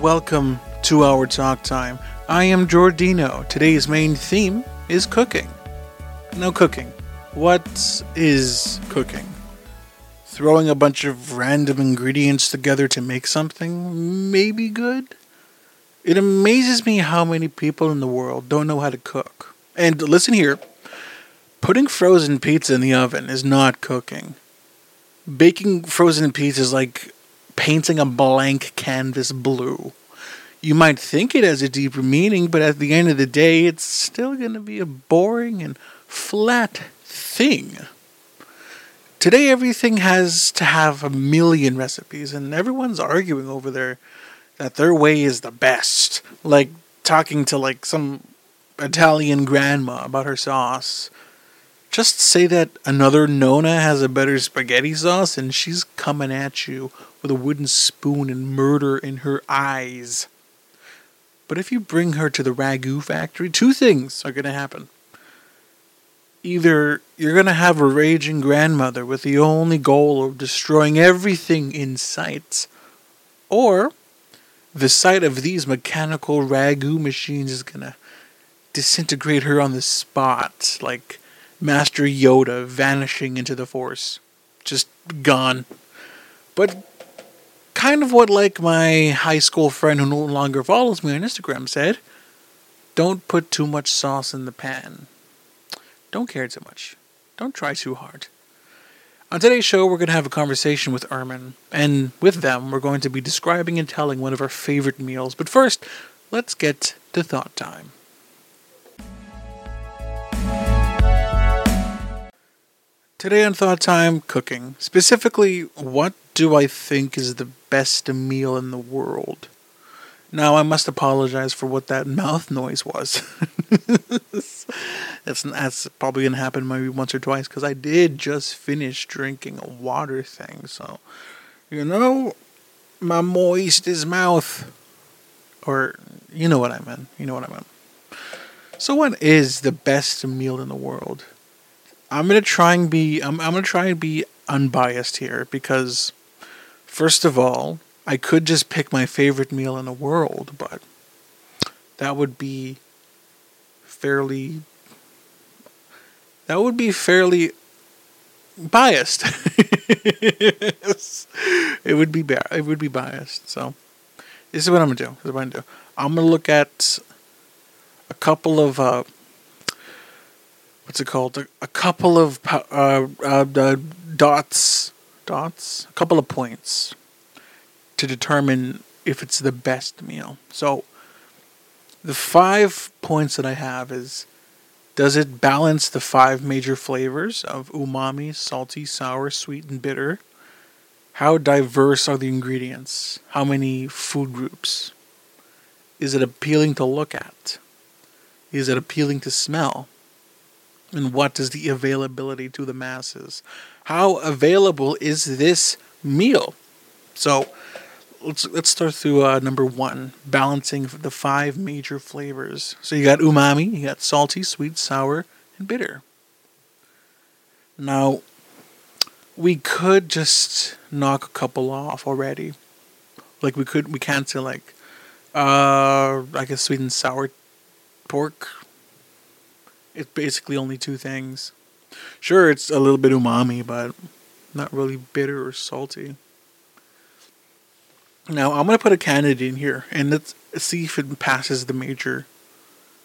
Welcome to our talk time. I am Jordino. Today's main theme is cooking. No cooking. What is cooking? Throwing a bunch of random ingredients together to make something maybe good? It amazes me how many people in the world don't know how to cook. And listen here putting frozen pizza in the oven is not cooking. Baking frozen pizza is like painting a blank canvas blue. You might think it has a deeper meaning, but at the end of the day, it's still going to be a boring and flat thing. Today, everything has to have a million recipes, and everyone's arguing over there that their way is the best. Like talking to like some Italian grandma about her sauce. Just say that another Nona has a better spaghetti sauce, and she's coming at you with a wooden spoon and murder in her eyes. But if you bring her to the ragu factory, two things are going to happen. Either you're going to have a raging grandmother with the only goal of destroying everything in sight, or the sight of these mechanical ragu machines is going to disintegrate her on the spot, like Master Yoda vanishing into the Force. Just gone. But kind of what like my high school friend who no longer follows me on Instagram said, don't put too much sauce in the pan. Don't care too much. Don't try too hard. On today's show, we're going to have a conversation with Ermen, and with them, we're going to be describing and telling one of our favorite meals. But first, let's get to thought time. Today on Thought Time, cooking. Specifically, what do I think is the best meal in the world? Now, I must apologize for what that mouth noise was. that's, that's probably going to happen maybe once or twice because I did just finish drinking a water thing. So, you know, my moist is mouth. Or, you know what I meant. You know what I meant. So, what is the best meal in the world? I'm gonna try and be I'm I'm gonna try and be unbiased here because first of all, I could just pick my favorite meal in the world, but that would be fairly that would be fairly biased. it would be ba- it would be biased. So this is what I'm gonna do. This is what I'm gonna do. I'm gonna look at a couple of uh, what's it called? A, a couple of uh, uh, dots, dots, a couple of points to determine if it's the best meal. So the five points that I have is does it balance the five major flavors of umami, salty, sour, sweet, and bitter? How diverse are the ingredients? How many food groups? Is it appealing to look at? Is it appealing to smell? And what is the availability to the masses? How available is this meal? So let's let's start through uh, number one, balancing the five major flavors. So you got umami, you got salty, sweet, sour, and bitter. Now, we could just knock a couple off already. Like we could, we can't say like, uh, I guess sweet and sour pork it's basically only two things. Sure, it's a little bit umami, but not really bitter or salty. Now I'm gonna put a candidate in here, and let's see if it passes the major,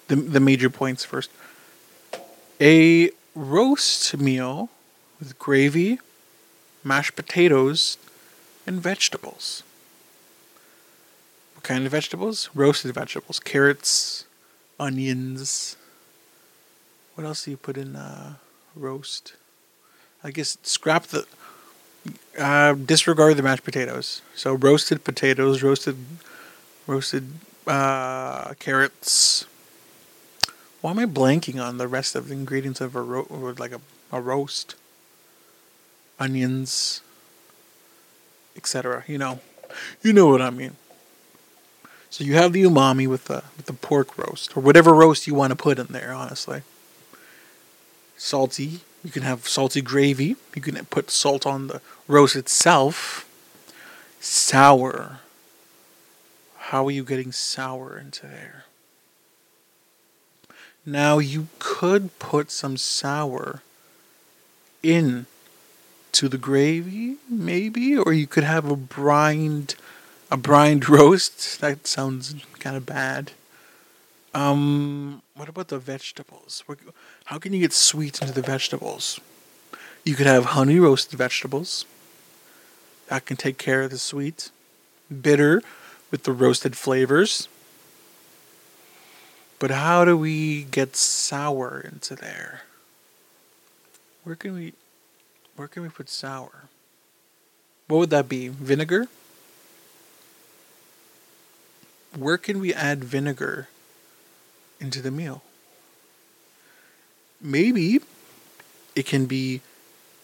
the the major points first. A roast meal with gravy, mashed potatoes, and vegetables. What kind of vegetables? Roasted vegetables, carrots, onions, what else do you put in uh, roast? I guess scrap the. Uh, disregard the mashed potatoes. So roasted potatoes, roasted, roasted uh, carrots. Why am I blanking on the rest of the ingredients of a ro- like a, a roast? Onions, etc. You know, you know what I mean. So you have the umami with the with the pork roast or whatever roast you want to put in there. Honestly, salty. You can have salty gravy. You can put salt on the roast itself. Sour. how are you getting sour into there? Now you could put some sour in to the gravy, maybe, or you could have a brined a brined roast. That sounds kind of bad. Um, what about the vegetables? How can you get sweet into the vegetables? You could have honey roasted vegetables. That can take care of the sweet. Bitter with the roasted flavors. But how do we get sour into there? Where can we where can we put sour? What would that be? Vinegar? Where can we add vinegar into the meal? Maybe it can be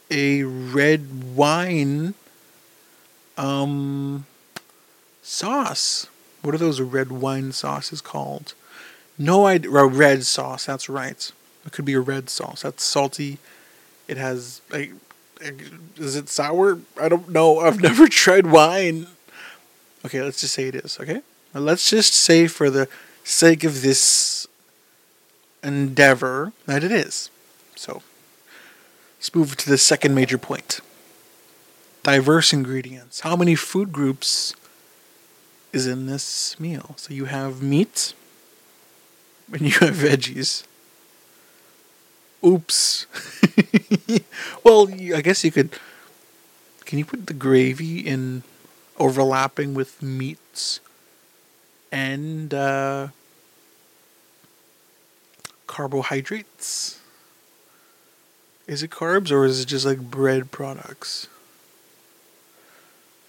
a red wine um sauce. What are those red wine sauces called? No idea. Red sauce. That's right. It could be a red sauce. That's salty. It has like, is it sour? I don't know. I've never tried wine. Okay, let's just say it is. Okay, now let's just say for the sake of this endeavor that it is. So let's move to the second major point. Diverse ingredients. How many food groups is in this meal. So you have meat and you have veggies. Oops. well, I guess you could. Can you put the gravy in overlapping with meats and uh, carbohydrates? Is it carbs or is it just like bread products?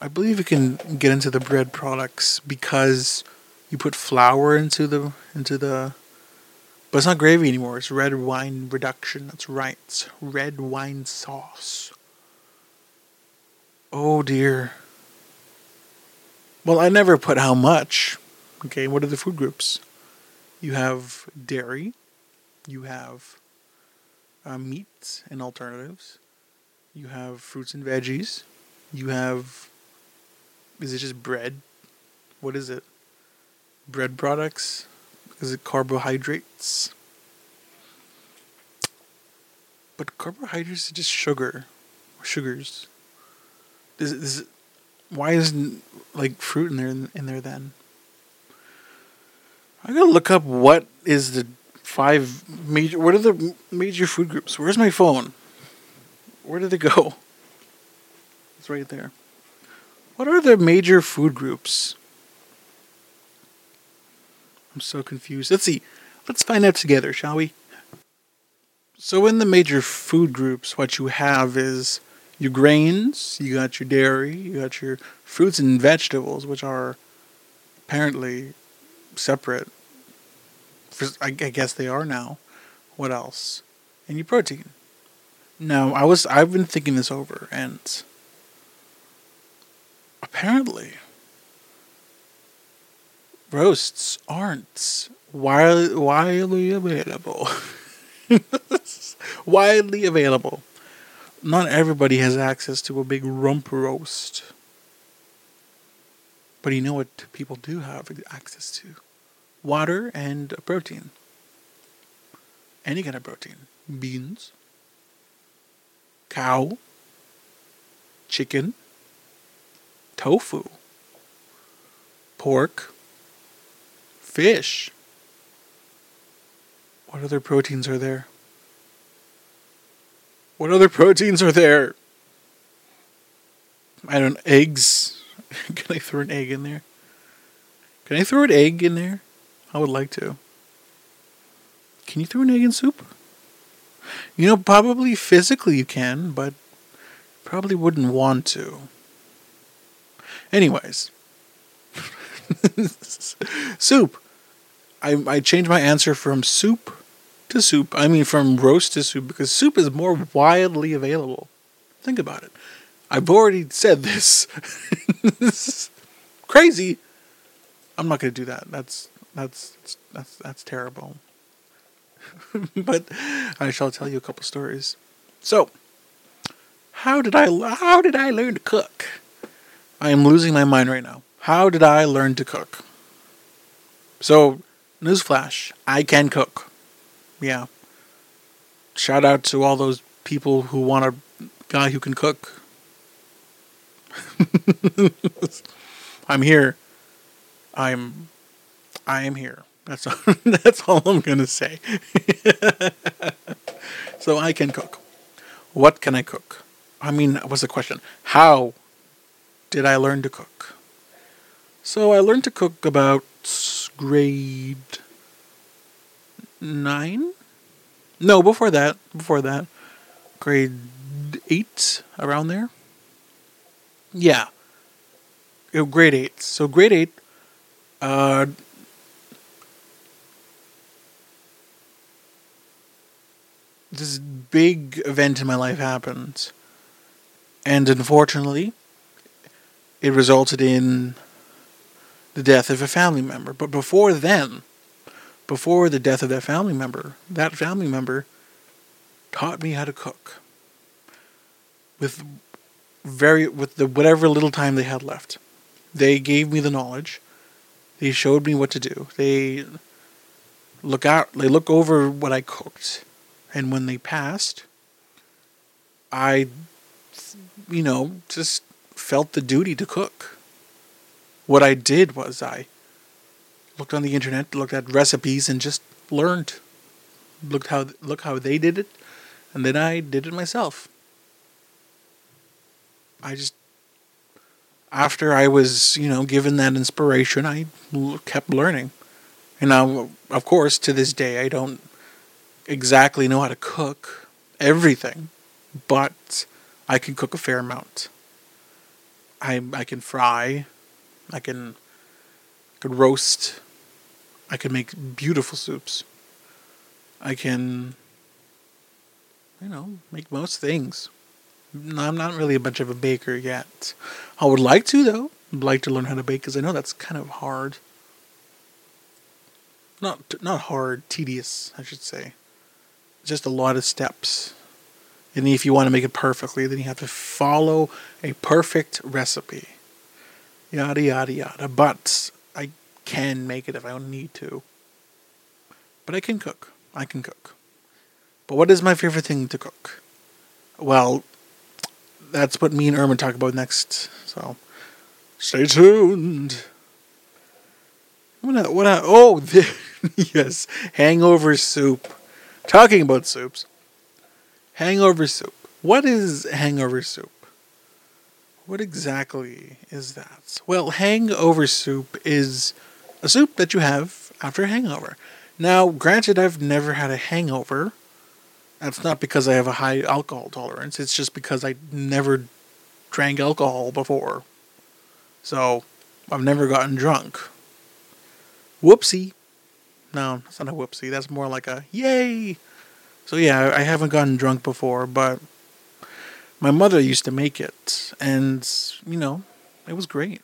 I believe you can get into the bread products because you put flour into the into the but it's not gravy anymore. It's red wine reduction. That's right. It's red wine sauce. Oh dear. Well, I never put how much. Okay, what are the food groups? You have dairy, you have uh, meats and alternatives, you have fruits and veggies, you have is it just bread? What is it? Bread products? Is it carbohydrates? But carbohydrates are just sugar. Sugars. Is, is why isn't like fruit in there in there then? I gotta look up what is the five major. What are the major food groups? Where's my phone? Where did it go? It's right there. What are the major food groups? I'm so confused. Let's see. Let's find out together, shall we? So, in the major food groups, what you have is your grains, you got your dairy, you got your fruits and vegetables, which are apparently separate. I guess they are now. What else? And your protein. No, I was I've been thinking this over, and apparently roasts aren't widely, widely available. widely available. Not everybody has access to a big rump roast. But you know what people do have access to? Water and protein. Any kind of protein. Beans, cow, chicken, tofu, pork, fish. What other proteins are there? What other proteins are there? I don't eggs. Can I throw an egg in there? Can I throw an egg in there? I would like to. Can you throw an egg in soup? You know, probably physically you can, but probably wouldn't want to. Anyways, soup. I I changed my answer from soup to soup. I mean from roast to soup because soup is more widely available. Think about it. I've already said this. this is crazy. I'm not going to do that. That's that's that's that's terrible. but I shall tell you a couple stories. So, how did I how did I learn to cook? I am losing my mind right now. How did I learn to cook? So, newsflash, I can cook. Yeah. Shout out to all those people who want a guy who can cook. I'm here. I'm I am here. That's all, that's all I'm going to say. so I can cook. What can I cook? I mean, what's the question? How did I learn to cook? So I learned to cook about grade 9? No, before that. Before that. Grade 8 around there. Yeah. Grade 8. So grade 8 uh this big event in my life happened. And unfortunately, it resulted in the death of a family member. But before then, before the death of that family member, that family member taught me how to cook. With very with the whatever little time they had left. They gave me the knowledge. They showed me what to do. They look out they look over what I cooked and when they passed, I, you know, just felt the duty to cook. What I did was I looked on the internet, looked at recipes, and just learned. Looked how look how they did it, and then I did it myself. I just after I was, you know, given that inspiration, I kept learning. And now, of course, to this day, I don't exactly know how to cook everything, but I can cook a fair amount. I I can fry, I can could roast, I can make beautiful soups. I can you know, make most things. I'm not really a bunch of a baker yet. I would like to though. I'd like to learn how to bake because I know that's kind of hard. Not not hard, tedious, I should say just a lot of steps. And if you want to make it perfectly, then you have to follow a perfect recipe. Yada, yada, yada. But I can make it if I need to. But I can cook. I can cook. But what is my favorite thing to cook? Well, that's what me and Irma talk about next. So stay tuned. What? What? Oh, yes, hangover soup. Talking about soups. Hangover soup. What is hangover soup? What exactly is that? Well, hangover soup is a soup that you have after a hangover. Now, granted, I've never had a hangover. That's not because I have a high alcohol tolerance. It's just because I never drank alcohol before. So, I've never gotten drunk. Whoopsie. No, that's not a whoopsie. That's more like a yay. So yeah, I haven't gotten drunk before, but my mother used to make it, and you know, it was great.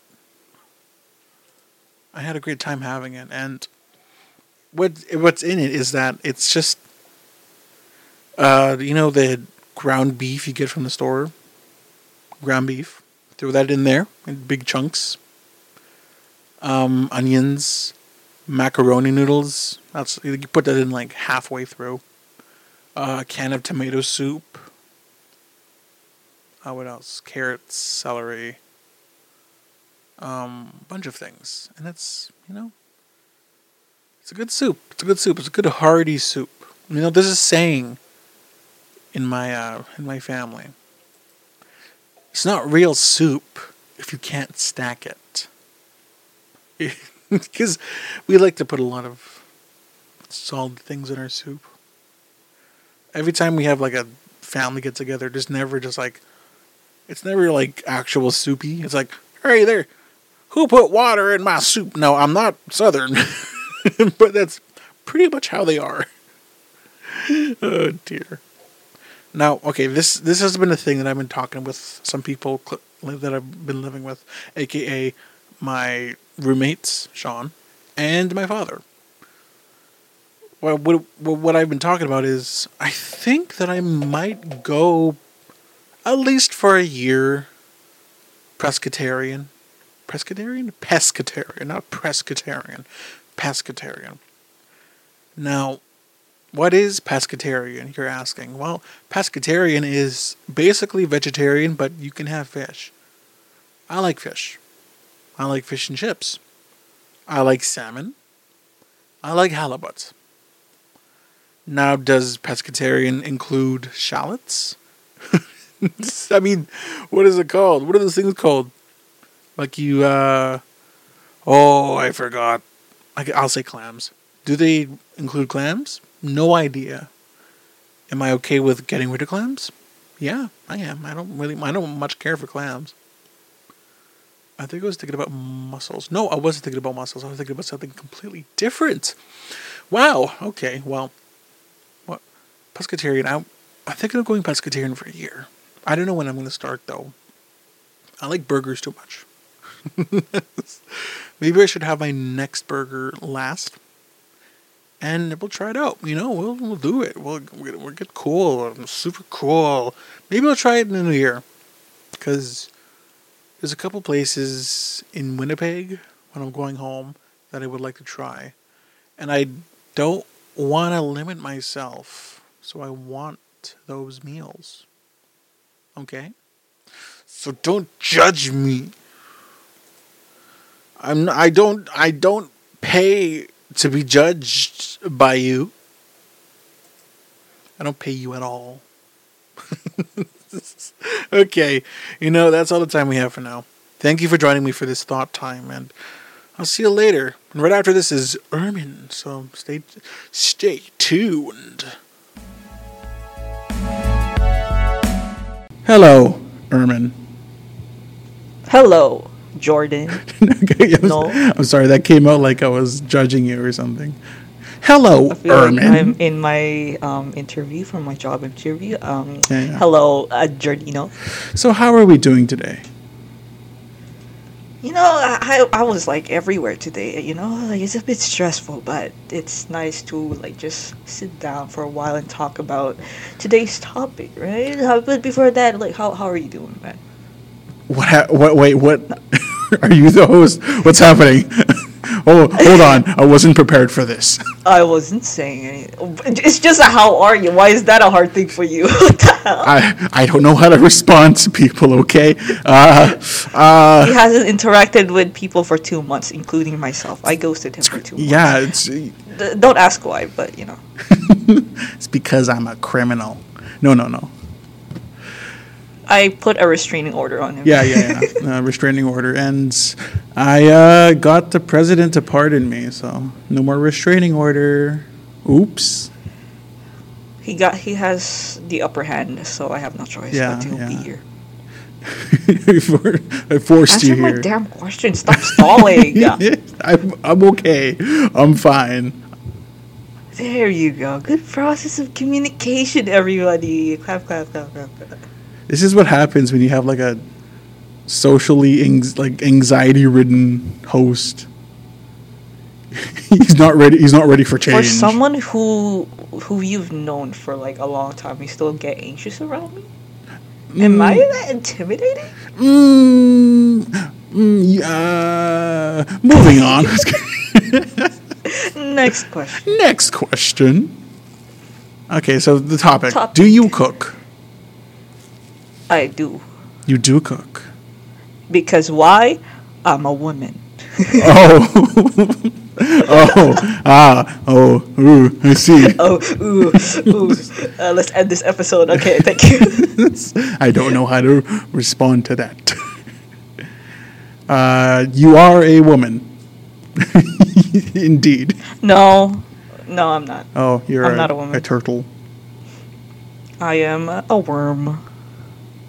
I had a great time having it, and what what's in it is that it's just, uh, you know, the ground beef you get from the store, ground beef. Throw that in there in big chunks. Um, onions, macaroni noodles. That's you put that in like halfway through. Uh, a can of tomato soup. Uh, what else? Carrots, celery. Um, bunch of things, and it's you know, it's a good soup. It's a good soup. It's a good hearty soup. You know, there's a saying in my uh, in my family. It's not real soup if you can't stack it. because we like to put a lot of solid things in our soup. Every time we have like a family get together, just never just like it's never like actual soupy. It's like, hey there, who put water in my soup? No, I'm not southern, but that's pretty much how they are. oh dear. Now, okay, this this has been a thing that I've been talking with some people that I've been living with, aka my roommates, Sean, and my father. Well, what, what I've been talking about is I think that I might go at least for a year pescatarian. Pescatarian? Pescatarian, not pescatarian. pescatarian. Now, what is pescatarian? You're asking. Well, pescatarian is basically vegetarian, but you can have fish. I like fish. I like fish and chips. I like salmon. I like halibut. Now, does pescatarian include shallots? I mean, what is it called? What are those things called? Like you, uh, oh, I forgot. I, I'll say clams. Do they include clams? No idea. Am I okay with getting rid of clams? Yeah, I am. I don't really, I don't much care for clams. I think I was thinking about mussels. No, I wasn't thinking about mussels. I was thinking about something completely different. Wow. Okay. Well, what pescatarian? I, I'm thinking of going pescatarian for a year. I don't know when I'm going to start though. I like burgers too much. Maybe I should have my next burger last, and we'll try it out. You know, we'll we'll do it. We'll we'll get cool. Super cool. Maybe I'll try it in the new year, because there's a couple places in Winnipeg when I'm going home that I would like to try, and I don't want to limit myself, so I want those meals. Okay? So don't judge me. I'm I don't I don't pay to be judged by you. I don't pay you at all. okay, you know, that's all the time we have for now. Thank you for joining me for this thought time and I'll see you later. And right after this is Ermen, so stay stay tuned. Hello, Ermen. Hello, Jordan. okay, I'm, No. I'm sorry, that came out like I was judging you or something. Hello, feel like I'm in my um, interview for my job interview. Um, Yeah, yeah. Hello, uh. So, how are we doing today? You know, I, I I was like everywhere today. You know, like it's a bit stressful, but it's nice to like just sit down for a while and talk about today's topic, right? How, but before that, like, how how are you doing, man? What? Ha- what? Wait. What? are you the host? What's happening? oh, hold on. I wasn't prepared for this. I wasn't saying anything. It's just a how are you? Why is that a hard thing for you? what the hell? I I don't know how to respond to people. Okay. Uh. uh, he hasn't interacted with people for two months, including myself. I ghosted him for two months. Yeah. It's D- don't ask why, but you know. it's because I'm a criminal. No. No. No. I put a restraining order on him. Yeah, yeah, yeah. uh, restraining order, and I uh, got the president to pardon me, so no more restraining order. Oops. He got he has the upper hand, so I have no choice Yeah, but to be yeah. here. I forced Answer you my here. damn question. Stop stalling. I'm, I'm okay. I'm fine. there you go. Good process of communication, everybody. Clap, clap, clap, clap. clap. This is what happens when you have like a socially anx- like anxiety ridden host. he's not ready. He's not ready for change. For someone who who you've known for like a long time, you still get anxious around me. Am I that intimidating? Mm, mm, yeah. Moving on. Next question. Next question. Okay, so the topic. Topic. Do you cook? I do You do cook. because why? I'm a woman. Oh. oh. Ah. Oh. Ooh. I see. Oh, ooh, ooh. Uh, let's end this episode. Okay, thank you. I don't know how to respond to that. Uh, you are a woman. Indeed. no, no, I'm not. Oh, you're I'm a, not a woman. a turtle. I am a worm.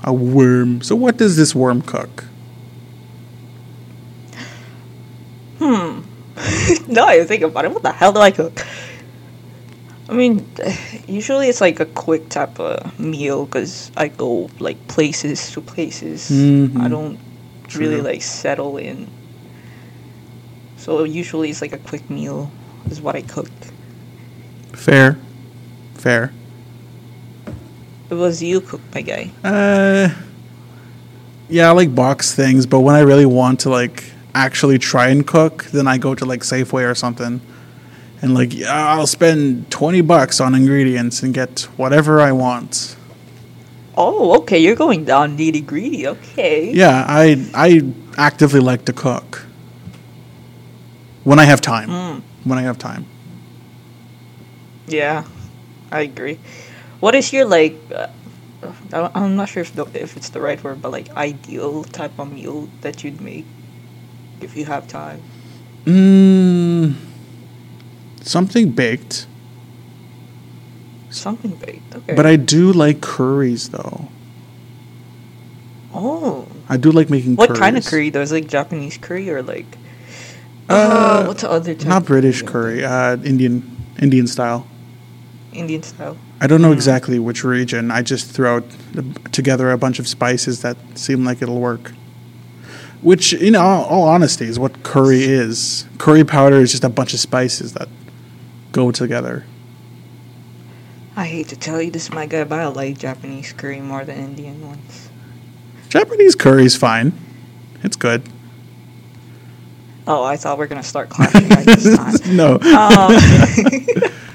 A worm. So what does this worm cook? Hmm. no, I think about it. What the hell do I cook? I mean, usually it's like a quick type of meal because I go like places to places. Mhm. I don't really like settle in. So usually it's like a quick meal is what I cook. Fair. Fair. It was you cook, my guy. Uh, yeah, I like box things, but when I really want to like actually try and cook, then I go to like Safeway or something, and like I'll spend twenty bucks on ingredients and get whatever I want. Oh, okay. You're going down nitty gritty. Okay. Yeah, I I actively like to cook when I have time. Mm. When I have time. Yeah, I agree. What is your like? Uh, I- I'm not sure if the, if it's the right word, but like ideal type of meal that you'd make if you have time. Mm, something baked, Something baked. Okay. but I do like curries though. oh, I do like making. what kind of curry? though? Is like Japanese curry or like? Uh, Uh, what's the other type? Not British curry? curry, uh, Indian Indian style. Indian style. I don't know Mm. exactly which region. I just throw together a bunch of spices that seem like it'll work. Which, in all, all honesty, is what curry is. Curry powder is just a bunch of spices that go together. I hate to tell you this, my guy, but I like Japanese curry more than Indian ones. Japanese curry is fine. It's good. Oh, I thought we are gonna start clashing right this time. no, Um,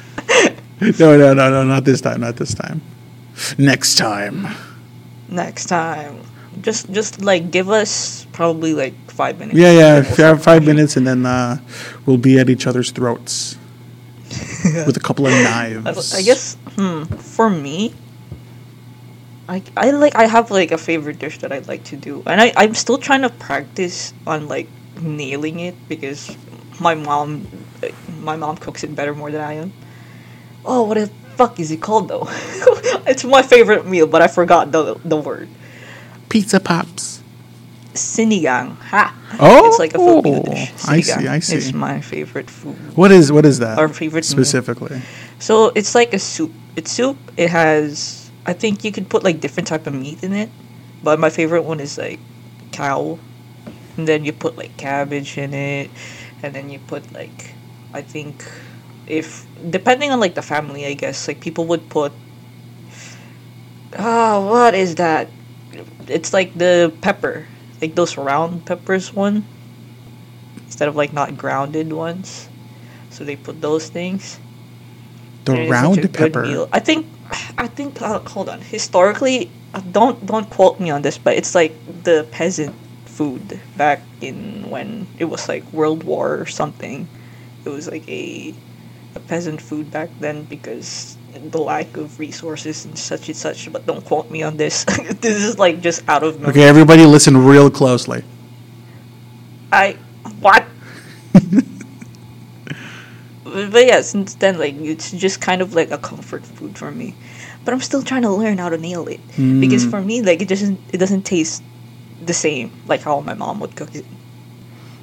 no, no, no, no, not this time. Not this time. Next time. next time, just just like give us probably like five minutes. Yeah, yeah. and If you have five minutes, and then uh, we'll be at each other's throats with a couple of I, knives. I guess hmm, for me, I I like I have like a favorite dish that I like to do, and I I'm still trying to practice on like nailing it because my mom my mom cooks it better more than I am. Oh, what the fuck is it called though? it's my favorite meal, but I forgot the the word. pizza pops. Sinigang. Ha. Oh, it's like a Filipino oh, dish. I see, I see. It's my favorite food. What is what is that? Our favorite meal. specifically. So it's like a soup. It's soup. It has. I think you could put like different type of meat in it, but my favorite one is like cow, and then you put like cabbage in it, and then you put like, I think, if depending on like the family, I guess like people would put. Oh, what is that? It's like the pepper, like those round peppers one, instead of like not grounded ones. So they put those things. The and it is round such a good pepper. I think, I think. Uh, hold on. Historically, uh, don't don't quote me on this, but it's like the peasant food back in when it was like World War or something. It was like a peasant food back then because the lack of resources and such and such. But don't quote me on this. this is like just out of memory. Okay, everybody listen real closely. I what? but yeah, since then, like it's just kind of like a comfort food for me. But I'm still trying to learn how to nail it because Mm. for me, like it doesn't it doesn't taste the same like how my mom would cook it.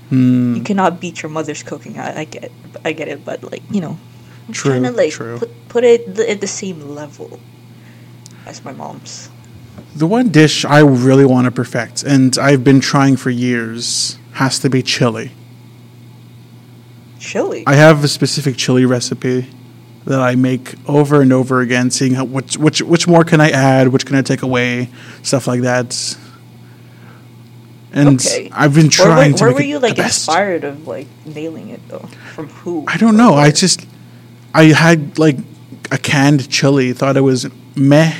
Hmm, You cannot beat your mother's cooking. I, I get I get it, but like you know, I'm True, trying to like true. put put it th- at the same level as my mom's. the one dish I really want to perfect, and I've been trying for years, has to be chili. Chili. I have a specific chili recipe that I make over and over again, seeing how which which which more can I add, which can I take away, stuff like that. And okay. I've been Where, trying were- to where were you like inspired of like nailing it though? From who? I don't know. I just I had like a canned chili, thought it was meh,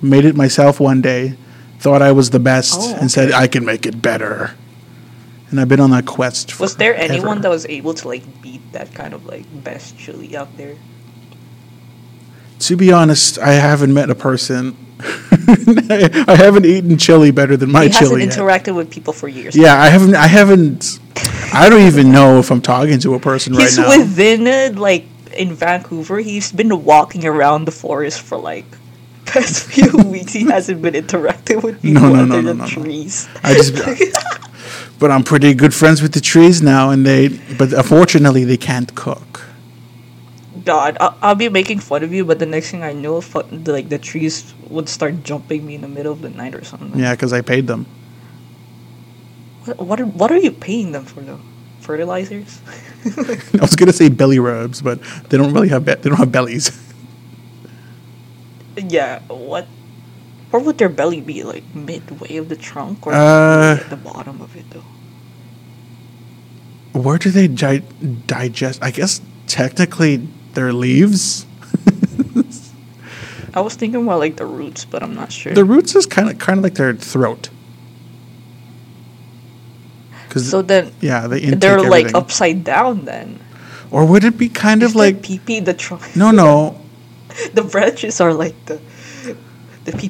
made it myself one day, thought I was the best, Oh, and said. I can make it better. And I've been on that quest. For was there forever. anyone that was able to like beat that kind of like best chili out there? To be honest, I haven't met a person. I haven't eaten chili better than my he hasn't chili. yet. interacted with people for years. Yeah, I haven't. I haven't. I don't even know if I'm talking to a person He's right now. He's within uh, like in Vancouver. He's been walking around the forest for like past few weeks. He hasn't been interacting with people No, no, other no, no, than no, no. trees. I just. but I'm pretty good friends with the trees now, and they. But unfortunately, they can't cook. God, I'll, I'll be making fun of you, but the next thing I know, fu- the, like the trees would start jumping me in the middle of the night or something. Yeah, because I paid them. What what are, what are you paying them for though? Fertilizers? I was gonna say belly rubs, but they don't really have. Be- they don't have bellies. yeah. What? Where would their belly be? Like midway of the trunk or Uh, at the bottom of it though? where do they di- digest? I guess technically their leaves. I was thinking about like the roots, but I'm not sure. The roots is kind of kind of like their throat. Cause so then yeah, they they're like upside down then. Or would it be kind Is of like pee pee the trunk? no no the branches are like the the pee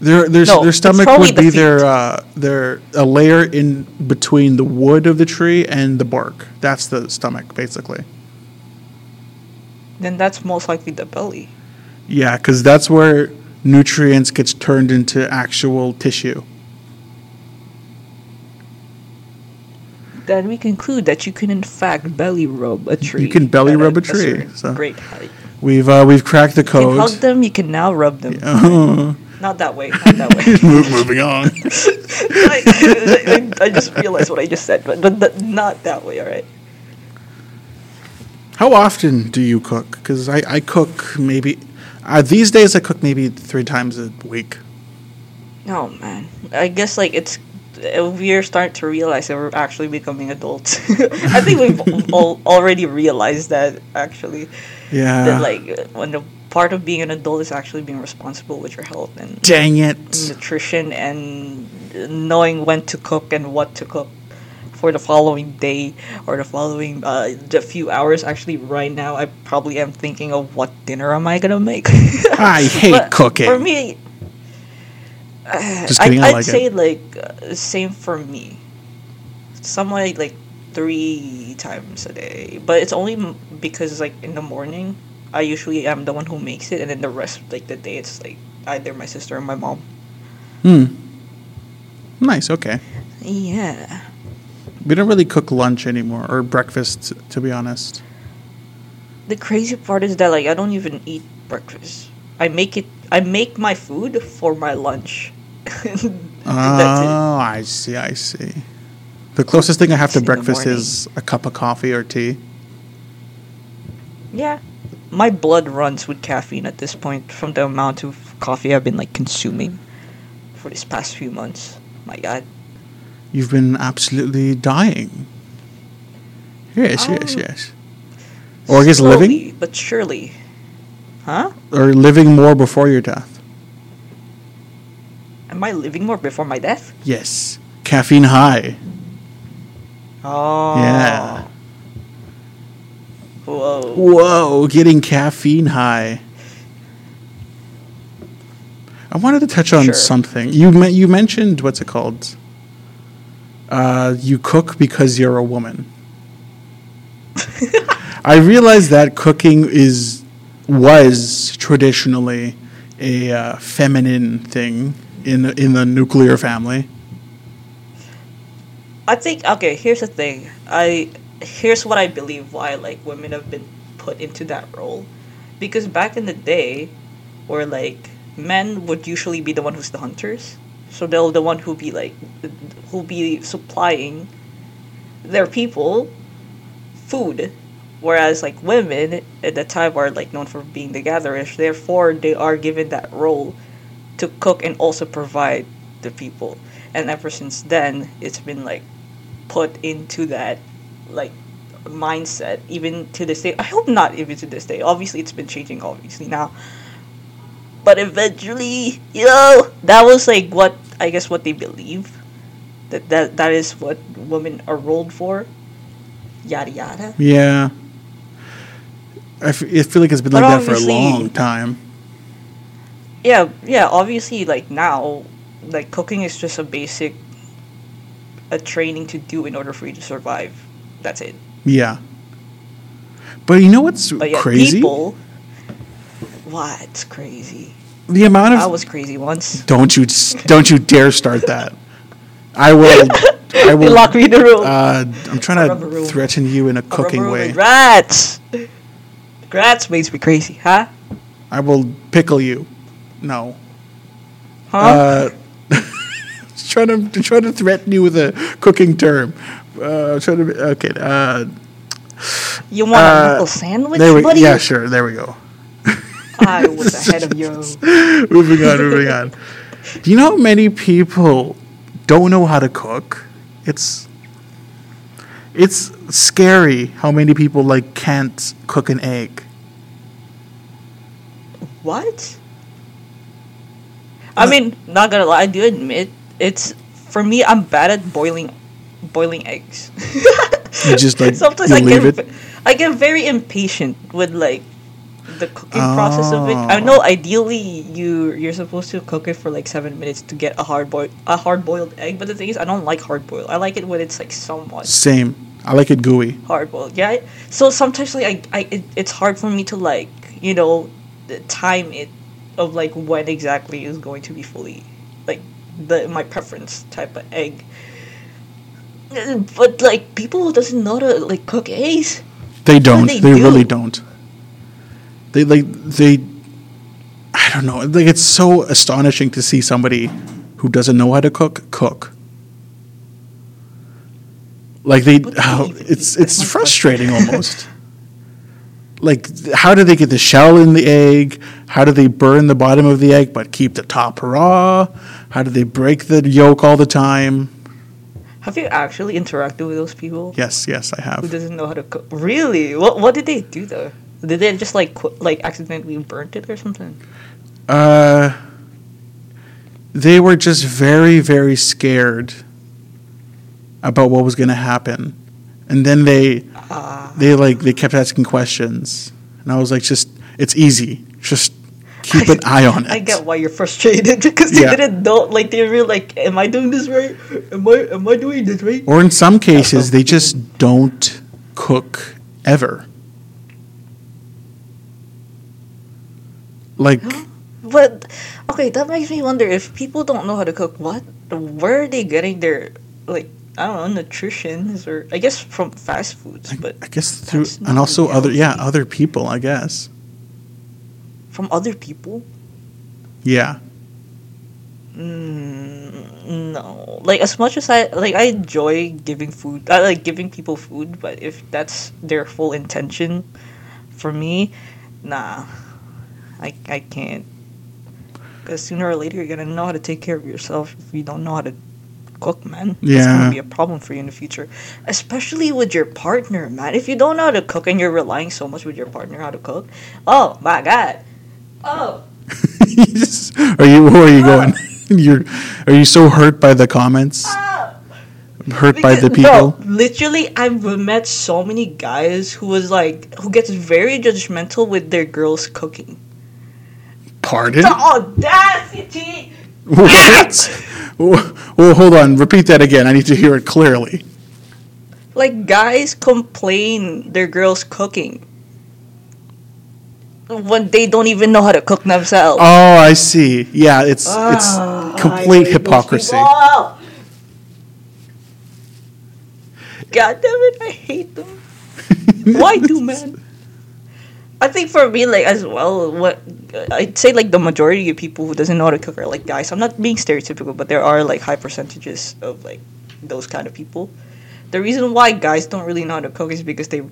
their their No, their stomach would the be their uh their a layer in between the wood of the tree and the bark. That's the stomach basically. Then that's most likely the belly. Yeah, because that's where nutrients gets turned into actual tissue. Then we conclude that you can in fact belly rub a tree. You can belly rub a tree, so- Great height. We've uh, we've cracked the code. You can hug them. You can now rub them. Uh, Not that way. Not that way. Moving on. I, I, I just realized what I just said, but, but, but not that way. All right. How often do you cook? Because I, I cook maybe uh, these days I cook maybe three times a week. Oh man, I guess like it's we're starting to realize that we're actually becoming adults. I think we've all already realized that actually Yeah. that like when the part of being an adult is actually being responsible with your health and Dang it. nutrition and knowing when to cook and what to cook for the following day or the following uh, the few hours. Actually, right now I probably am thinking of what dinner am I gonna make. I hate cooking. For me, uh, Just kidding, I I'd like say it. like uh, same for me. Somewhat like three times a day, but it's only m- because like in the morning I usually am the one who makes it, and then the rest like the day it's like either my sister or my mom. Hmm. Nice. Okay. Yeah. We don't really cook lunch anymore or breakfast, to be honest. The crazy part is that like I don't even eat breakfast. I make it. I make my food for my lunch. Oh, I see. I see. The closest thing I have to breakfast is a cup of coffee or tea. Yeah. My blood runs with caffeine at this point from the amount of coffee I've been like consuming for these past few months. My god. You've been absolutely dying. Yes, yes, Um, yes. Or I guess living, but surely. Huh? or living more before your death. Am I living more before my death? Yes, caffeine high. Oh. Yeah. Whoa. Whoa, getting caffeine high. I wanted to touch on Sure. something. You me- you mentioned what's it called? Uh, you cook because you're a woman. I realize that cooking is was traditionally a uh, feminine thing in the, in the nuclear family. I think okay. Here's the thing. I here's what I believe why like women have been put into that role, because back in the day, where like men would usually be the one who's the hunters, so they'll the one who be like who be supplying their people food, whereas like women at the time are like known for being the gatherers. Therefore, they are given that role to cook and also provide the people. And ever since then, it's been like put into that like mindset even to this day. I hope not even to this day. Obviously, it's been changing obviously now. But eventually, you know, that was like what I guess what they believe that that that is what women are rolled for. Yada yada. Yeah. I, f- I feel like it's been But like that for a long time. Yeah, yeah. Obviously, like now, like cooking is just a basic, a training to do in order for you to survive. That's it. Yeah. But you know what's But yeah, crazy? people. What's crazy? The amount of I was crazy once. don't you don't you dare start that. I will. I They will. locked me in the room. Uh, I'm trying to room. threaten you in a A cooking way. Rats. Rats makes me crazy, huh? I will pickle you. No. Huh? Uh, trying to trying to threaten you with a cooking term. Uh, trying to. Okay. Uh, you want uh, a pickle sandwich, there we. buddy? Yeah, sure. There we go. I was ahead of you. moving on, moving on. Do you know how many people don't know how to cook? It's It's scary how many people like can't cook an egg. What? I mean, not gonna lie, I do admit it's for me. I'm bad at boiling, boiling eggs. You just like Sometimes you I leave get it. I get very impatient with like the cooking process of it. I Oh. know ideally you you're supposed to cook it for like seven minutes to get a hard boil a hard boiled egg. But the thing is, I don't like hard boiled. I like it when it's like somewhat Same. I like it gooey. hard boiled. Yeah. So sometimes like I, I it, it's hard for me to like you know the time it of like when exactly is going to be fully like the my preference type of egg. But like people doesn't know to like cook eggs. They don't. they They, do? really don't. They like they. I don't know. Like it's so astonishing to see somebody who doesn't know how to cook cook. Like they, how, it's it's frustrating almost. Like, how do they get the shell in the egg? How do they burn the bottom of the egg but keep the top raw? How do they break the yolk all the time? Have you actually interacted with those people Yes, yes, I have. who doesn't know how to cook? Really? What What did they do though? Did they just like qu- like accidentally burnt it or something? Uh, they were just very, very scared about what was going to happen, and then they Ah. they like they kept asking questions, and I was like, just it's easy, just keep an eye on it. I get why you're frustrated because they Yeah. didn't know. Like they were like, "Am I doing this right? Am I Am I doing this right?" Or in some cases, they just don't cook ever. Like, But okay, that makes me wonder if people don't know how to cook. What? Where are they getting their like? I don't know nutrition or I guess from fast foods, but I guess through and also other yeah other people. I guess from other people. yeah. Mm, no, like as much as I like, I enjoy giving food. I like giving people food, but if that's their full intention, for me, nah, I I can't. Because sooner or later you're gonna know how to take care of yourself. If you don't know how to cook, man, Yeah. it's gonna be a problem for you in the future. Especially with your partner, man. If you don't know how to cook and you're relying so much with your partner how to cook, oh my god, oh. are you where are you going? You're are you so hurt by the comments? ah. Hurt by the people? Bro, literally, I've met so many guys who was like, who gets very judgmental with their girls cooking. Pardon? The audacity! What? well, hold on. Repeat that again. I need to hear it clearly. Like, guys complain their girls cooking when they don't even know how to cook themselves. Oh, I see. Yeah, it's Ah, it's complete hypocrisy. God damn it, I hate them. Why do man? I think for me, like as well, what I'd say, like the majority of people who doesn't know how to cook are like guys. I'm not being stereotypical, but there are like high percentages of like those kind of people. The reason why guys don't really know how to cook is because they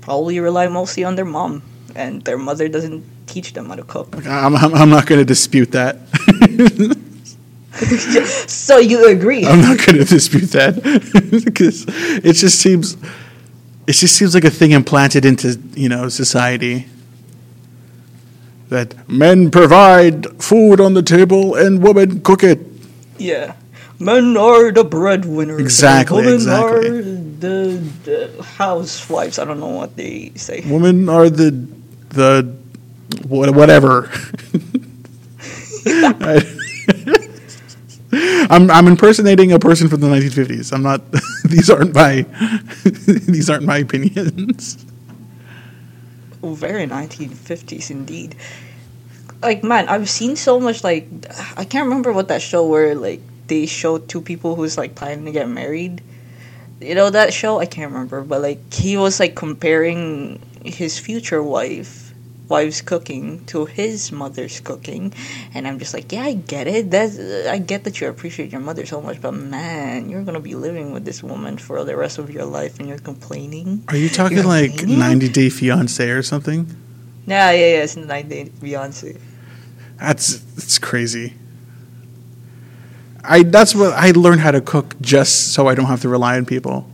probably rely mostly on their mom, and their mother doesn't teach them how to cook. I'm, I'm, I'm not going to dispute that. so you agree? I'm not going to dispute that because it just seems it just seems like a thing implanted into you know society that men provide food on the table and women cook it. Yeah. Men are the breadwinners. Exactly, Women exactly. are the, the housewives. I don't know what they say. Women are the the wha- whatever. I'm I'm impersonating a person from the 1950s. I'm not. these aren't my. these aren't my opinions. Oh, very 1950s indeed. Like, man, I've seen so much, like, I can't remember what that show where, like, they show two people who's, like, planning to get married. You know that show? I can't remember, but, like, he was, like, comparing his future wife, wife's cooking to his mother's cooking. And I'm just like, yeah, I get it. That's, I get that you appreciate your mother so much, but, man, you're going to be living with this woman for the rest of your life and you're complaining. Are you talking You're like Romanian? 90 Day Fiance or something? Yeah, yeah, yeah. It's 90 Day Fiance. That's it's crazy. I that's what I learned how to cook just so I don't have to rely on people.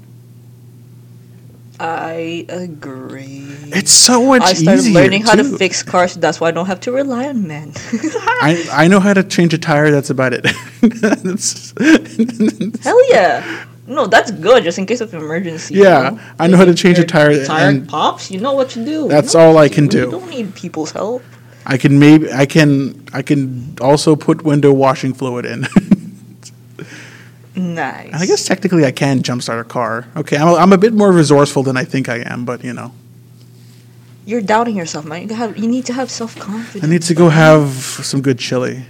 I agree. It's so much easier. I started easier. learning how too. to fix cars. That's why I don't have to rely on men. I I know how to change a tire. That's about it. That's- Hell yeah! No, that's good, just in case of emergency. you Yeah, know? I know how to change a tire Tire pops. You know what to do. That's You know all I can You do. don't need people's help. I can maybe I can I can also put window washing fluid in. Nice. I guess technically I can jumpstart a car. Okay, I'm a, I'm a bit more resourceful than I think I am, but you know, you're doubting yourself, man. You have. You need to have self confidence. I need to go have some good chili.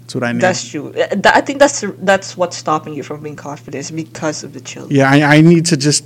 That's what I need. That's true. Uh, I think that's that's what's stopping you from being confident because of the chili. yeah, I, I need to just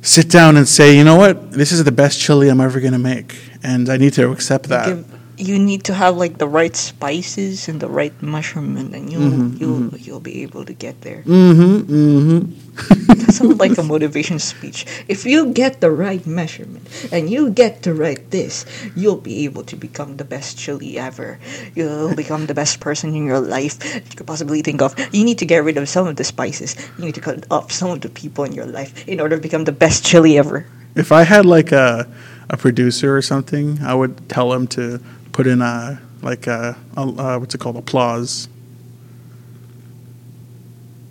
sit down and say, you know what, this is the best chili I'm ever gonna make, and I need to accept that. Give- you need to have like the right spices and the right measurement, and you'll Mhm, you'll you'll be able to get there. Mm-hmm. Mm-hmm. That sounds like a motivation speech. If you get the right measurement and you get the right this, you'll be able to become the best chili ever. You'll become the best person in your life you could possibly think of. You need to get rid of some of the spices. You need to cut off some of the people in your life in order to become the best chili ever. If I had like a a producer or something, I would tell him to put in a like a, a uh, what's it called applause.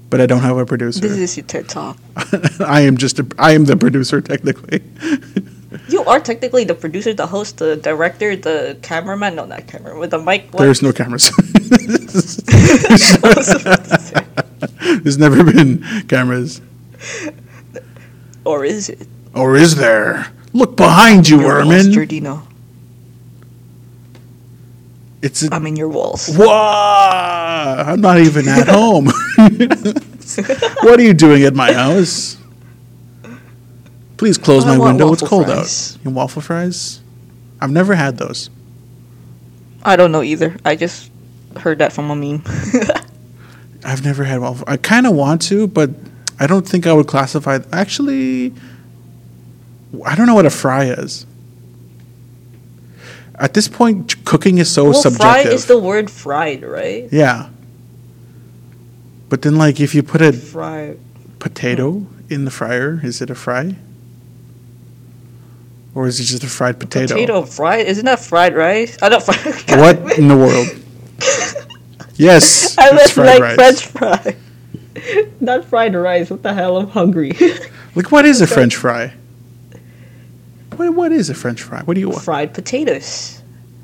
But I don't have a producer. This is your TED Talk. I am just a, I am the producer technically. You are technically the producer, the host, the director, the cameraman. No, not camera. With the mic. what? There's no cameras. There's never been cameras. or is it? Or is there? Look behind you, Your walls, Ermen. Jordino. It's a, I'm in your walls. Whoa! I'm not even at home. what are you doing at my house? Please close I my window. It's cold fries. out. Want waffle fries? I've never had those. I don't know either. I just heard that from a meme. I've never had waffle. I kind of want to, but I don't think I would classify. Actually, I don't know what a fry is. At this point, cooking is so well, subjective. fried is the word fried, right? yeah. But then, like, if you put a Fried. potato hmm. in the fryer, is it a fry? Or is it just a fried potato? Potato fried? Isn't that fried rice? I don't. What in the world? Yes, I meant like rice. French fry. Not fried rice. What the hell? I'm hungry. Like, what is a French fry? What, what is a French fry? What do you want? fried potatoes.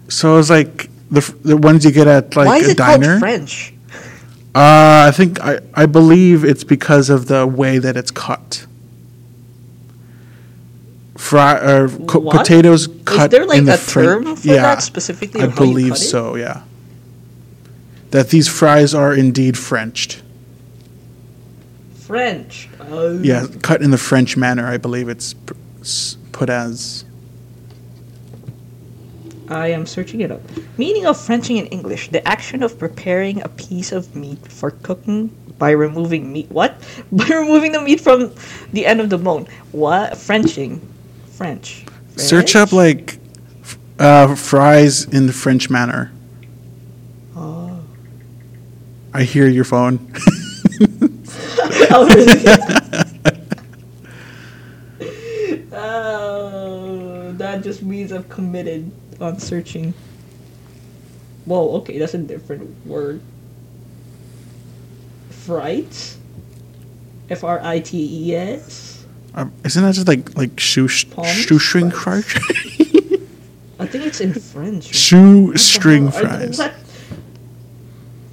So it's like the the ones you get at like Why is a it diner. called French? Uh, I think I I believe it's because of the way that it's cut. Fry or co- potatoes cut is there like in the a Fren- term for yeah, that specifically? I of how you believe cut it? so. Yeah. That these fries are indeed Frenched. French. Oh. Yeah, cut in the French manner. I believe it's put as. I am searching it up. Meaning of Frenching in English: the action of preparing a piece of meat for cooking by removing meat. What? By removing the meat from the end of the bone. What? Frenching. French. Search up like uh, fries in the French manner. Oh. I hear your phone. oh, really? oh, that just means I've committed on searching. Whoa, okay, that's a different word. Fright? F R I T E S? Um, isn't that just like like shoe Palm shoestring fries. I think it's in French. shoestring hell? I- fries. what?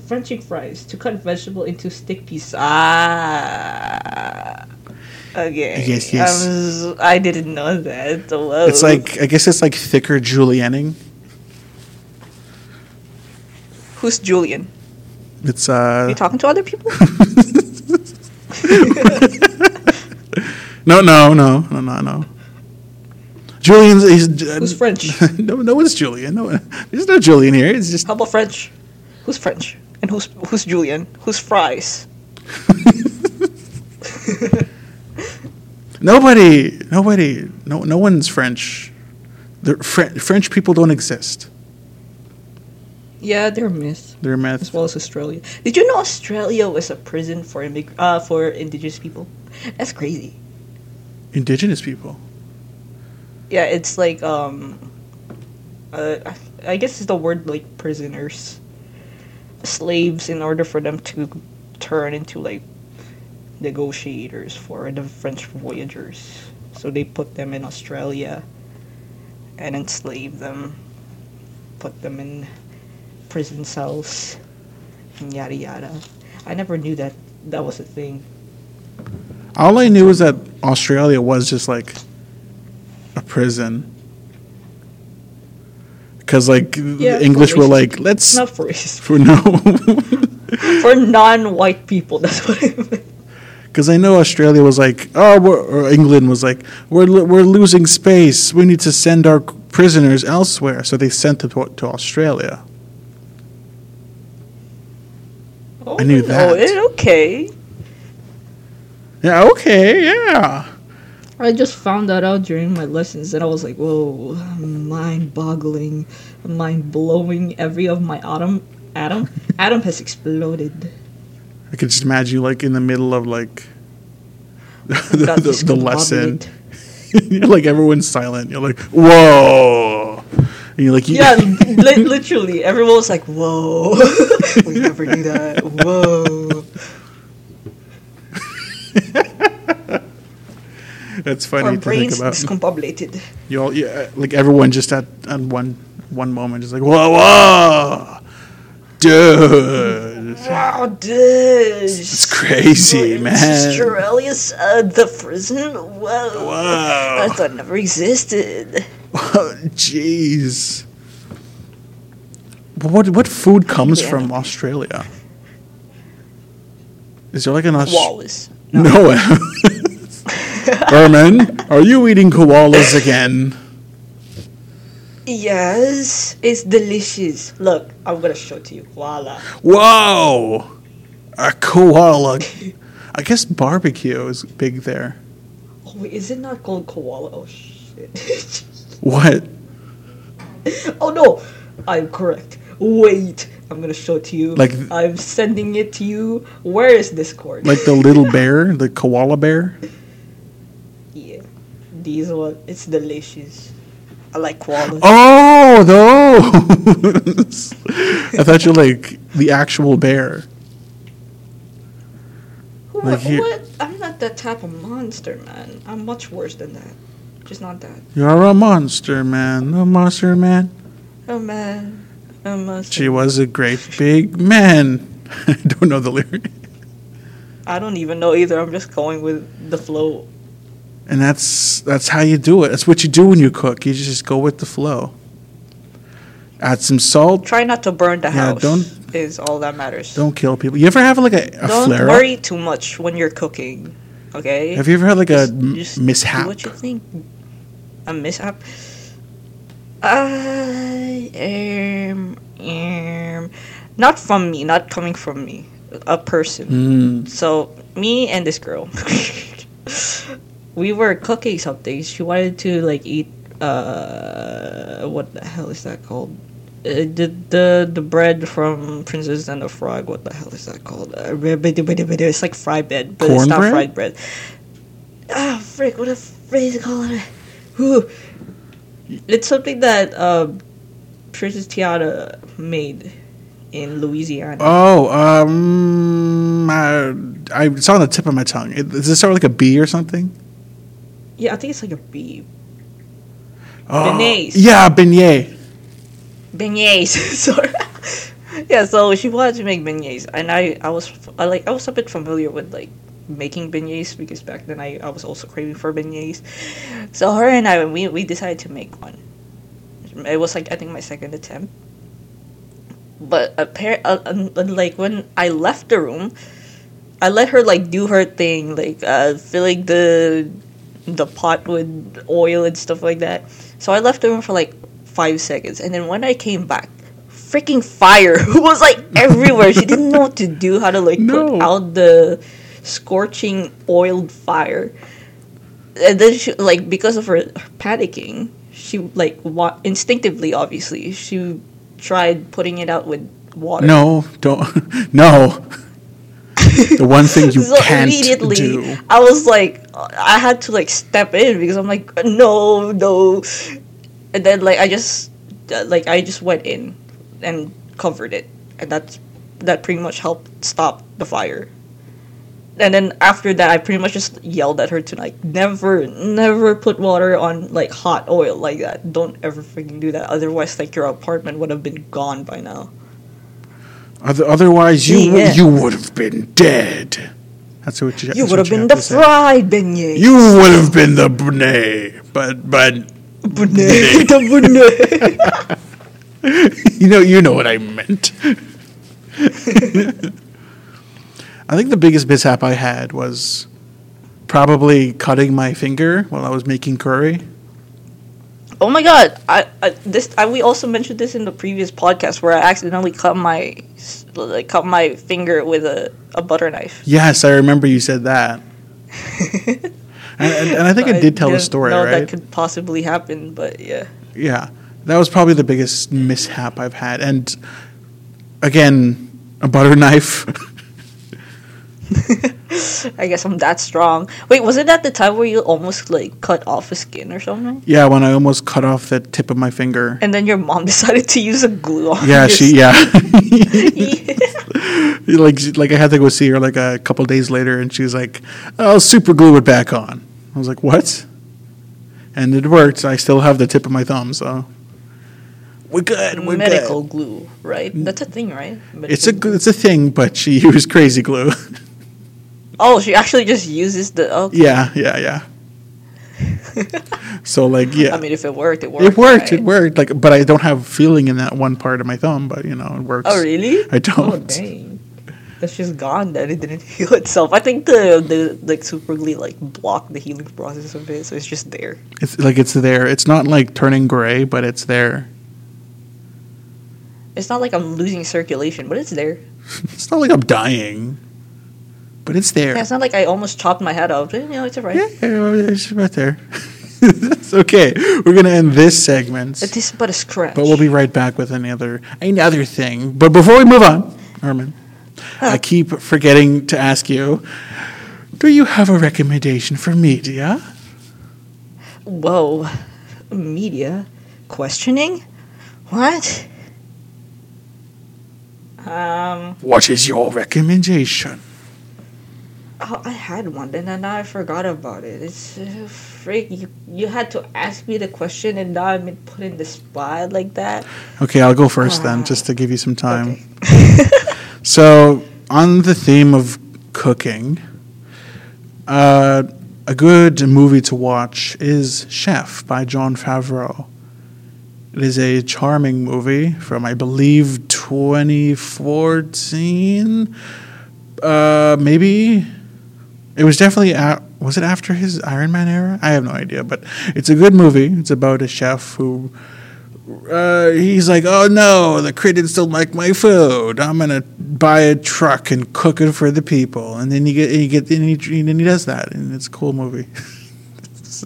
Frenching fries to cut vegetable into stick pieces. Ah. Okay. Yes, yes. I, was, I didn't know that. Whoa. It's like I guess it's like thicker julienning. Who's Julian? It's Are uh you talking to other people? no no no no no no. Julian's he's, uh, Who's French? no no one's Julian. No one- there's no Julian here. It's just How about French? Who's French? And who's who's Julian? Who's fries? Nobody nobody no no one's French. The Fre- French people don't exist. Yeah, they're a myth. They're myths. As well as Australia. Did you know Australia was a prison for immig- uh, for indigenous people? That's crazy. Indigenous people. Yeah, it's like um, uh, I I guess it's the word like prisoners, slaves, in order for them to turn into like negotiators for the French voyagers. So they put them in Australia and enslaved them, put them in prison cells, and yada yada. I never knew that that was a thing. All I knew was that Australia was just like a prison. Because like Yeah, the English were like, let's Not for for no. for non-white people. That's what I meant. Because I know Australia was like, oh, or England was like, we're we're losing space. We need to send our prisoners elsewhere. So they sent them to, to Australia. Oh, I knew no, that. it- okay. Yeah. Okay. Yeah. I just found that out during my lessons, and I was like, "Whoa, mind-boggling, mind-blowing." Every of my atom, atom, atom has exploded. I could just imagine you like in the middle of like the, the, the lesson. you're like everyone's silent. You're like, whoa. And you're like, Yeah, li- literally, everyone was like, "Whoa, we never do that." Whoa. That's funny Our to think about. discombobulated. You all, yeah, uh, like everyone just at, at one one moment, just like, whoa, whoa, dude, Wow, dude. it's crazy, man. Australia's uh, the prison. Whoa. I thought it never existed. jeez. What what food comes Yeah. from Australia? Is there like an Aus- Wallace. No. Ermen, are you eating koalas again? Yes, it's delicious. Look, I'm gonna show it to you. Voila. Whoa! A koala. I guess barbecue is big there. Oh wait, is it not called koala? Oh shit. What? oh no, I'm correct. Wait, I'm gonna show it to you. Like- I'm sending it to you. Where is Discord? Like the little bear, the koala bear? yeah, these one. It's delicious. I like koalas. Oh, those! I thought you were like the actual bear. what, like here- what? I'm not that type of monster, man. I'm much worse than that. Just not that. You're a monster, man. A monster, man. Oh man, a monster. She was a great big man. I don't know the lyric. I don't even know either. I'm just going with the flow. And that's that's how you do it. That's what you do when you cook. You just go with the flow. Add some salt. Try not to burn the Yeah, house. don't- is all that matters. Don't kill people. You ever have like a, a Don't flare worry too much when you're cooking. Okay. Have you ever had like a Just- m- just mishap? Do what you think. A mishap. I am, am not from me, not coming from me. A person. Mm. So me and this girl, we were cooking something. She wanted to like eat. Uh, what the hell is that called? Uh, the the the bread from Princess and the Frog. What the hell is that called? Uh, it's like fried bread, but it's not Cornbread? fried bread. Ah, frick! What a phrase call it? Whew. It's something that um, Princess Tiana made in Louisiana. Oh, um, I, I, it's on the tip of my tongue. It, does it start with like a B or something? Yeah, I think it's like a bee. Oh, Beignets. Yeah, beignet. beignets. Sorry. yeah, so she wanted to make beignets, and I, I was, I like, I was a bit familiar with like making beignets because back then I, I was also craving for beignets. So her and I, we, we decided to make one. It was like I think my second attempt. But appar- uh, uh, like when I left the room, I let her like do her thing, like uh, filling the the pot with oil and stuff like that. So I left the room for like five seconds, and then when I came back, freaking fire was like everywhere. she didn't know what to do, how to like No. put out the scorching oiled fire. And then she like because of her, her panicking, she like wa- instinctively, obviously, she tried putting it out with water. No, don't. No. The one thing you So can't immediately, do. I was like, I had to like step in because I'm like, no, no, and then like I just like I just went in and covered it, and that's that pretty much helped stop the fire. And then after that, I pretty much just yelled at her to like never, never put water on like hot oil like that. Don't ever freaking do that. Otherwise, like your apartment would have been gone by now. Other, otherwise, you Yeah. you would have been dead. That's what you. You would have been the say. fried beignet. You would have been the beignet, but but beignet. the beignet. you know you know what I meant. I think the biggest mishap I had was probably cutting my finger while I was making curry. Oh my god! I, I this I, we also mentioned this in the previous podcast where I accidentally cut my like cut my finger with a, a butter knife. Yes, I remember you said that. and, and, and I think I did tell the story, know right? that could possibly happen, but yeah. Yeah, that was probably the biggest mishap I've had. And again, a butter knife. I guess I'm that strong. Wait, was it at the time where you almost like cut off a skin or something? yeah, when I almost cut off the tip of my finger. And then your mom decided to use a glue on. Yeah, she yeah. skin. like like I had to go see her like a couple days later, and she was like, "I'll super glue it back on." I was like, "What?" And it worked. I still have the tip of my thumb, so we're good. We're medical good. glue, right? That's a thing, right? It's a Medical g- it's a thing, but she used crazy glue. Oh, she actually just uses the. Okay. yeah, yeah, yeah. so like yeah, I mean, if it worked, it worked. it worked. It worked. Like, but I don't have feeling in that one part of my thumb. But you know, it works. Oh, really? I Oh, don't. dang. That's just gone. Then it didn't heal itself. I think the the like super glue like blocked the healing process of it, so it's just there. It's like it's there. It's not like turning gray, but it's there. It's not like I'm losing circulation, but it's there. It's not like I'm dying, but it's there. Yeah, it's not like I almost chopped my head off. You know, it's alright. Yeah, yeah, it's right there. It's okay. We're gonna end this segment, It is but a scratch. but we'll be right back with another another thing. But before we move on, Ermen, I keep forgetting to ask you: Do you have a recommendation for media? Whoa, media questioning? What? Um. What is your recommendation? Oh, I had one, and then now I forgot about it. It's uh, freak. You you had to ask me the question, and now I'm put in the spot like that. Okay, I'll go first then, just to give you some time. Okay. So, on the theme of cooking, uh, a good movie to watch is Chef by Jon Favreau. It is a charming movie from, I believe, 2014. Uh, maybe it was definitely a was it after his Iron Man era? I have no idea, but it's a good movie. It's about a chef who uh, he's like, "Oh no, the critics don't like my food. I'm gonna buy a truck and cook it for the people." And then you get, you get, and he, and he does that, and it's a cool movie.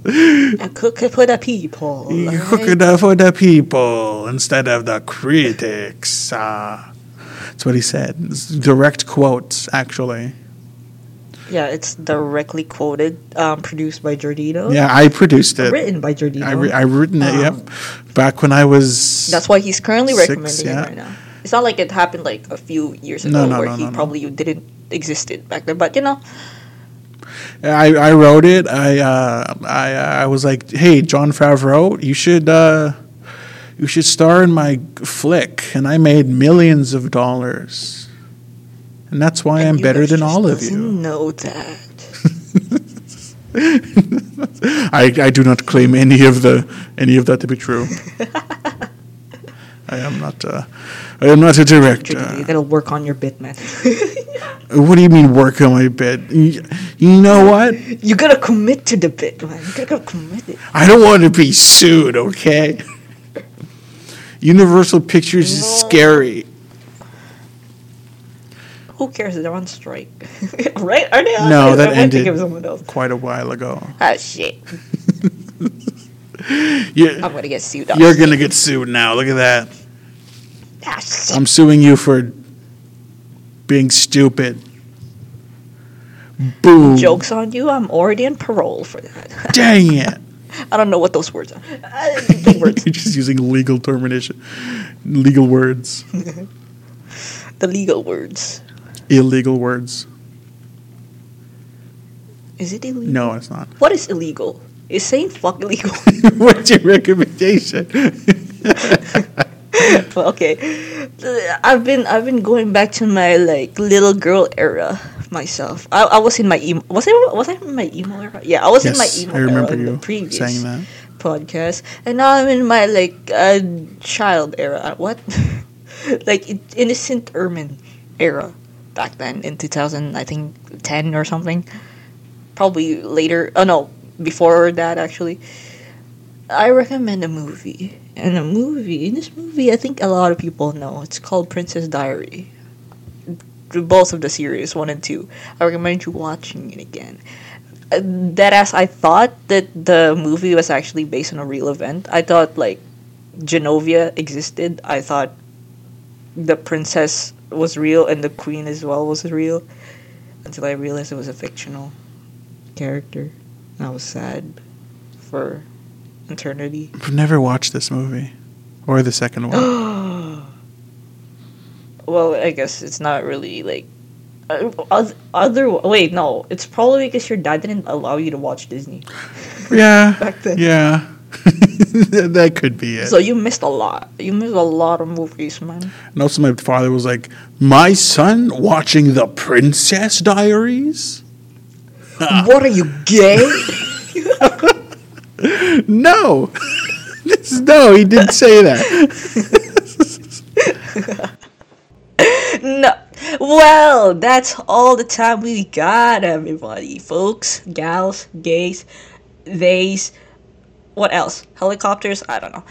I cook it for the people. you right? cook it for the people instead of the critics. Ah, that's what he said. It's direct quotes, actually. Yeah, it's directly quoted, um, produced by Jordino. Yeah, I produced it. Written by Jordino. I, re- I written it. Um, yep, back when I was. That's why he's currently Six, recommending yeah. it right now. It's not like it happened like a few years ago No, no, where no, he probably didn't existed back then. But you know, I, I wrote it. I uh, I I was like, hey, Jon Favreau, you should uh, you should star in my flick, and I made millions of dollars, and that's why I'm better than all of you. Know that. I I do not claim any of the any of that to be true. I am not. Uh, I am not a director. you gotta work on your bit, man. What do you mean work on my bit? You, you know what? you gotta commit to the bit, man. You gotta commit it. I don't want to be sued, okay? Universal Pictures is scary. Who cares? They're on strike, right? Are they? On No, I that might ended Think of someone else. quite a while ago. Ah, shit! You, I'm gonna get sued. Oh, you're to get sued now. Look at that. Ah. I'm suing you for being stupid. Boom. Jokes on you. I'm already on parole for that. Dang it. I don't know what those words are. Uh, words. You're just using legal termination, legal words, The legal words. Illegal words. Is it illegal? No, it's not. What is illegal? Is saying fuck illegal? What's your recommendation? well, okay. I've been I've been going back to my like little girl era myself. I, I was in my emo. Was I was I in my emo era? Yeah, I was in my yes, emo I remember era in the previous saying that. podcast, and now I'm in my like uh, child era. What? like innocent Ermen era back then in 2000 I think 10 or something. Probably later. Oh no, before that actually. I recommend a movie. And a movie, in this movie, I think a lot of people know. It's called Princess Diary. Both of the series, one and two. I recommend you watching it again. Uh, That as I thought that the movie was actually based on a real event. I thought like Genovia existed. I thought the princess was real and the queen as well was real. Until I realized it was a fictional character. And I was sad for eternity. I've never watched this movie or the second one. well, I guess it's not really like uh, other. Wait, no, it's probably because your dad didn't allow you to watch Disney, yeah. Back then. Yeah. that could be it. so you missed a lot. You missed a lot of movies, man. and also, my father was like, "My son watching the Princess Diaries." what are you gay? No, no, he didn't say that. no. Well, that's all the time we got, everybody, folks, gals, gays, theys. What else? Helicopters? I don't know.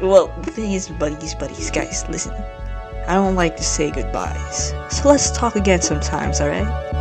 well, the thing is, buddies, buddies, guys, listen. I don't like to say goodbyes. So let's talk again sometimes, alright?